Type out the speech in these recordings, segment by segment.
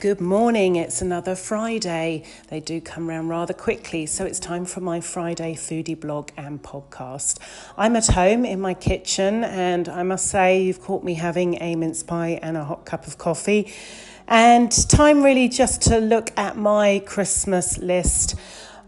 Good morning. It's another Friday. They do come round rather quickly, so it's time for my Friday foodie blog and podcast. I'm at home in my kitchen, and I must say, you've caught me having a mince pie and a hot cup of coffee. And time really just to look at my Christmas list.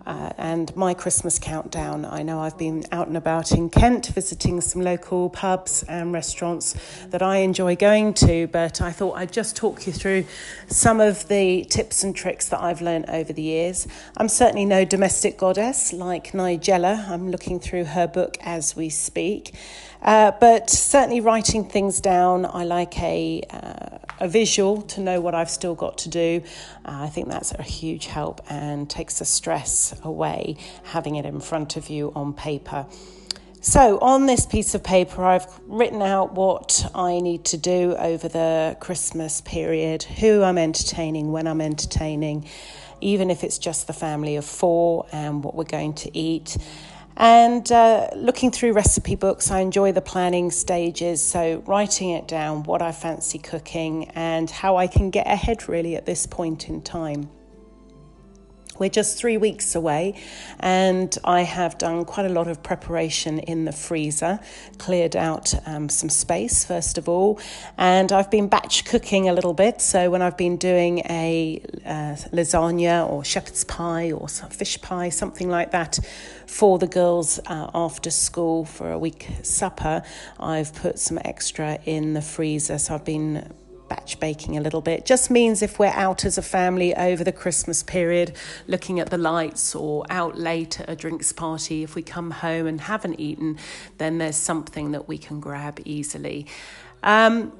Uh, and my Christmas countdown. I know I've been out and about in Kent visiting some local pubs and restaurants that I enjoy going to, but I thought I'd just talk you through some of the tips and tricks that I've learned over the years. I'm certainly no domestic goddess like Nigella, I'm looking through her book as we speak. Uh, but certainly writing things down, I like a, uh, a visual to know what I've still got to do. Uh, I think that's a huge help and takes the stress away having it in front of you on paper. So, on this piece of paper, I've written out what I need to do over the Christmas period, who I'm entertaining, when I'm entertaining, even if it's just the family of four, and what we're going to eat. And uh, looking through recipe books, I enjoy the planning stages. So, writing it down, what I fancy cooking, and how I can get ahead really at this point in time. We're just three weeks away, and I have done quite a lot of preparation in the freezer, cleared out um, some space first of all, and I've been batch cooking a little bit. So, when I've been doing a uh, lasagna or shepherd's pie or fish pie, something like that, for the girls uh, after school for a week supper, I've put some extra in the freezer. So, I've been batch baking a little bit. Just means if we're out as a family over the Christmas period, looking at the lights or out late at a drinks party, if we come home and haven't eaten, then there's something that we can grab easily. Um,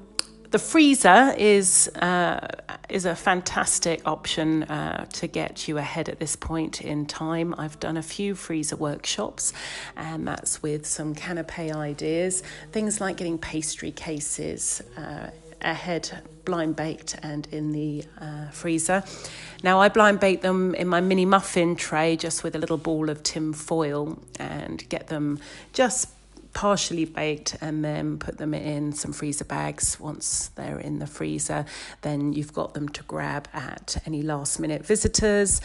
the freezer is uh, is a fantastic option uh, to get you ahead at this point in time. I've done a few freezer workshops, and that's with some canapé ideas, things like getting pastry cases. Uh, ahead blind baked and in the uh, freezer. Now I blind bake them in my mini muffin tray just with a little ball of tin foil and get them just partially baked and then put them in some freezer bags once they're in the freezer then you've got them to grab at any last minute visitors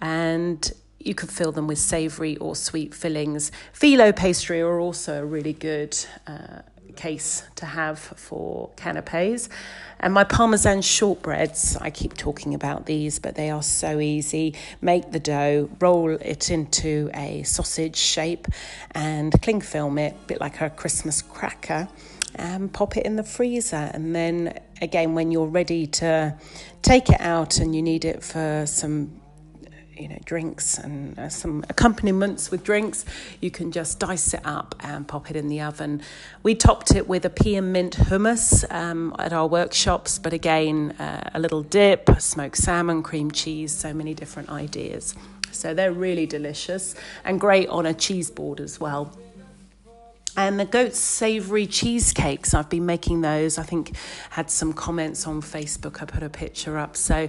and you could fill them with savoury or sweet fillings. Phyllo pastry are also a really good uh, case to have for canapes. And my Parmesan shortbreads, I keep talking about these, but they are so easy. Make the dough, roll it into a sausage shape, and cling film it, a bit like a Christmas cracker, and pop it in the freezer. And then again, when you're ready to take it out and you need it for some you know drinks and uh, some accompaniments with drinks. You can just dice it up and pop it in the oven. We topped it with a pea and mint hummus um, at our workshops but again uh, a little dip smoked salmon cream cheese so many different ideas. So they're really delicious and great on a cheese board as well and the goat savory cheesecakes, I've been making those. I think had some comments on Facebook. I put a picture up. So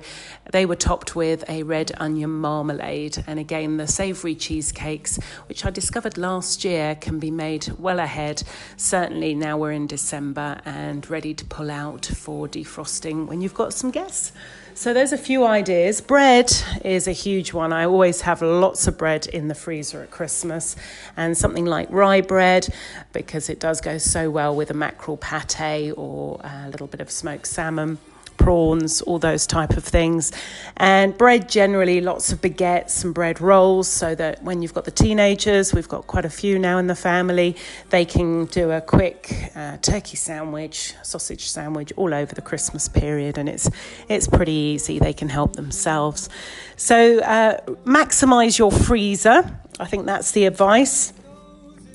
they were topped with a red onion marmalade. And again, the savory cheesecakes, which I discovered last year, can be made well ahead. Certainly now we're in December and ready to pull out for defrosting when you've got some guests. So there's a few ideas. Bread is a huge one. I always have lots of bread in the freezer at Christmas, and something like rye bread because it does go so well with a mackerel pate or a little bit of smoked salmon prawns, all those type of things. And bread generally, lots of baguettes and bread rolls, so that when you've got the teenagers, we've got quite a few now in the family, they can do a quick uh, turkey sandwich, sausage sandwich all over the Christmas period, and it's it's pretty easy. They can help themselves. So uh, maximize your freezer. I think that's the advice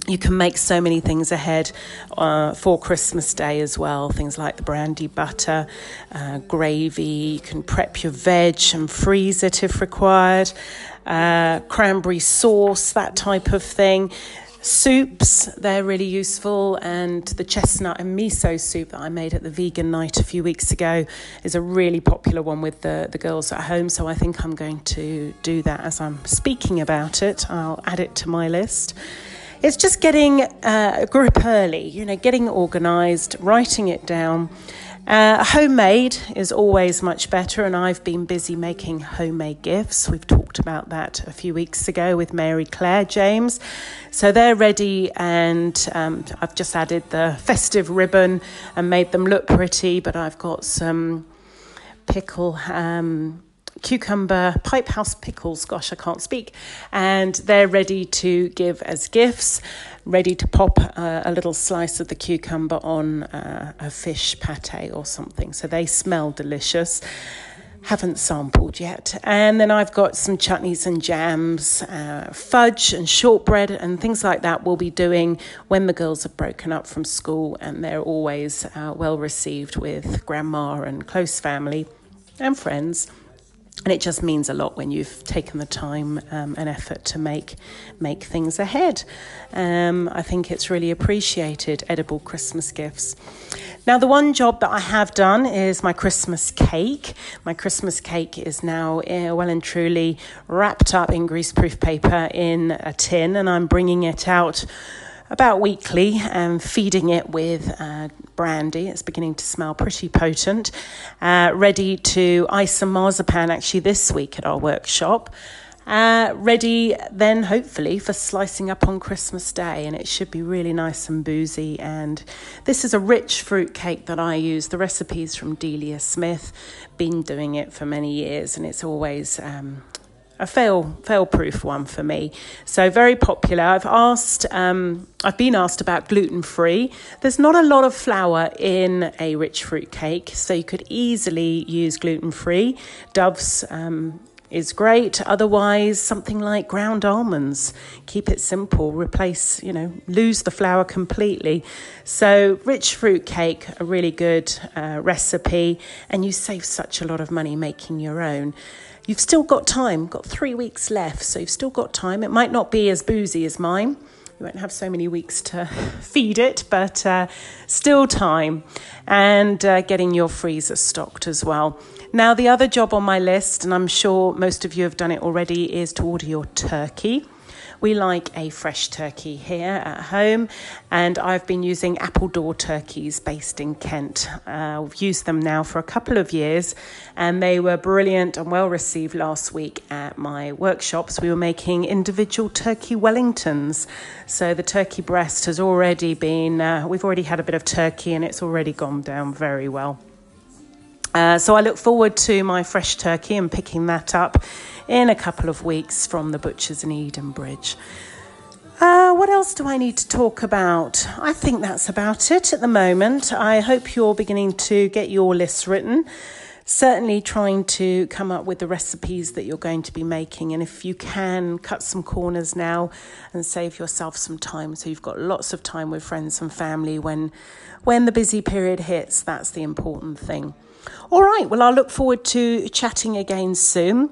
you can make so many things ahead uh, for Christmas Day as well. Things like the brandy butter, uh, gravy. You can prep your veg and freeze it if required. Uh, cranberry sauce, that type of thing. Soups, they're really useful, and the chestnut and miso soup that I made at the vegan night a few weeks ago is a really popular one with the, the girls at home. So I think I'm going to do that as I'm speaking about it. I'll add it to my list. It's just getting uh, a grip early, you know, getting organised, writing it down, Uh, homemade is always much better, and I've been busy making homemade gifts. We've talked about that a few weeks ago with Mary Claire James. So they're ready, and um, I've just added the festive ribbon and made them look pretty. But I've got some pickle. Um, cucumber pipehouse pickles. Gosh, I can't speak. And they're ready to give as gifts, ready to pop uh, a little slice of the cucumber on uh, a fish pate or something. So they smell delicious. Haven't sampled yet. And then I've got some chutneys and jams, uh, fudge and shortbread and things like that we'll be doing when the girls have broken up from school and they're always uh, well received with grandma and close family and friends and it just means a lot when you've taken the time um, and effort to make make things ahead. Um, I think it's really appreciated. Edible Christmas gifts. Now, the one job that I have done is my Christmas cake. My Christmas cake is now uh, well and truly wrapped up in greaseproof paper in a tin, and I'm bringing it out about weekly and feeding it with uh, brandy. It's beginning to smell pretty potent. Uh, ready to ice some marzipan actually this week at our workshop. Uh, ready then, hopefully, for slicing up on Christmas Day, and it should be really nice and boozy. And this is a rich fruit cake that I use. The recipe's from Delia Smith. Been doing it for many years, and it's always um, a fail fail proof one for me. So very popular. I've asked um, I've been asked about gluten free. There's not a lot of flour in a rich fruit cake, so you could easily use gluten free. Dove's um, is great. Otherwise, something like ground almonds. Keep it simple. Replace, you know, lose the flour completely. So, rich fruit cake, a really good uh, recipe, and you save such a lot of money making your own. You've still got time, got three weeks left, so you've still got time. It might not be as boozy as mine. You won't have so many weeks to feed it, but uh, still time. And uh, getting your freezer stocked as well. Now, the other job on my list, and I'm sure most of you have done it already, is to order your turkey. We like a fresh turkey here at home, and I've been using Appledore turkeys based in Kent. Uh, we've used them now for a couple of years, and they were brilliant and well received last week at my workshops. We were making individual turkey Wellingtons. So the turkey breast has already been, uh, we've already had a bit of turkey, and it's already gone down very well. Uh, so I look forward to my fresh turkey and picking that up in a couple of weeks from the butchers in Edenbridge. Uh, what else do I need to talk about? I think that's about it at the moment. I hope you're beginning to get your lists written. Certainly, trying to come up with the recipes that you're going to be making. And if you can, cut some corners now and save yourself some time. So you've got lots of time with friends and family when, when the busy period hits. That's the important thing. All right, well, I'll look forward to chatting again soon.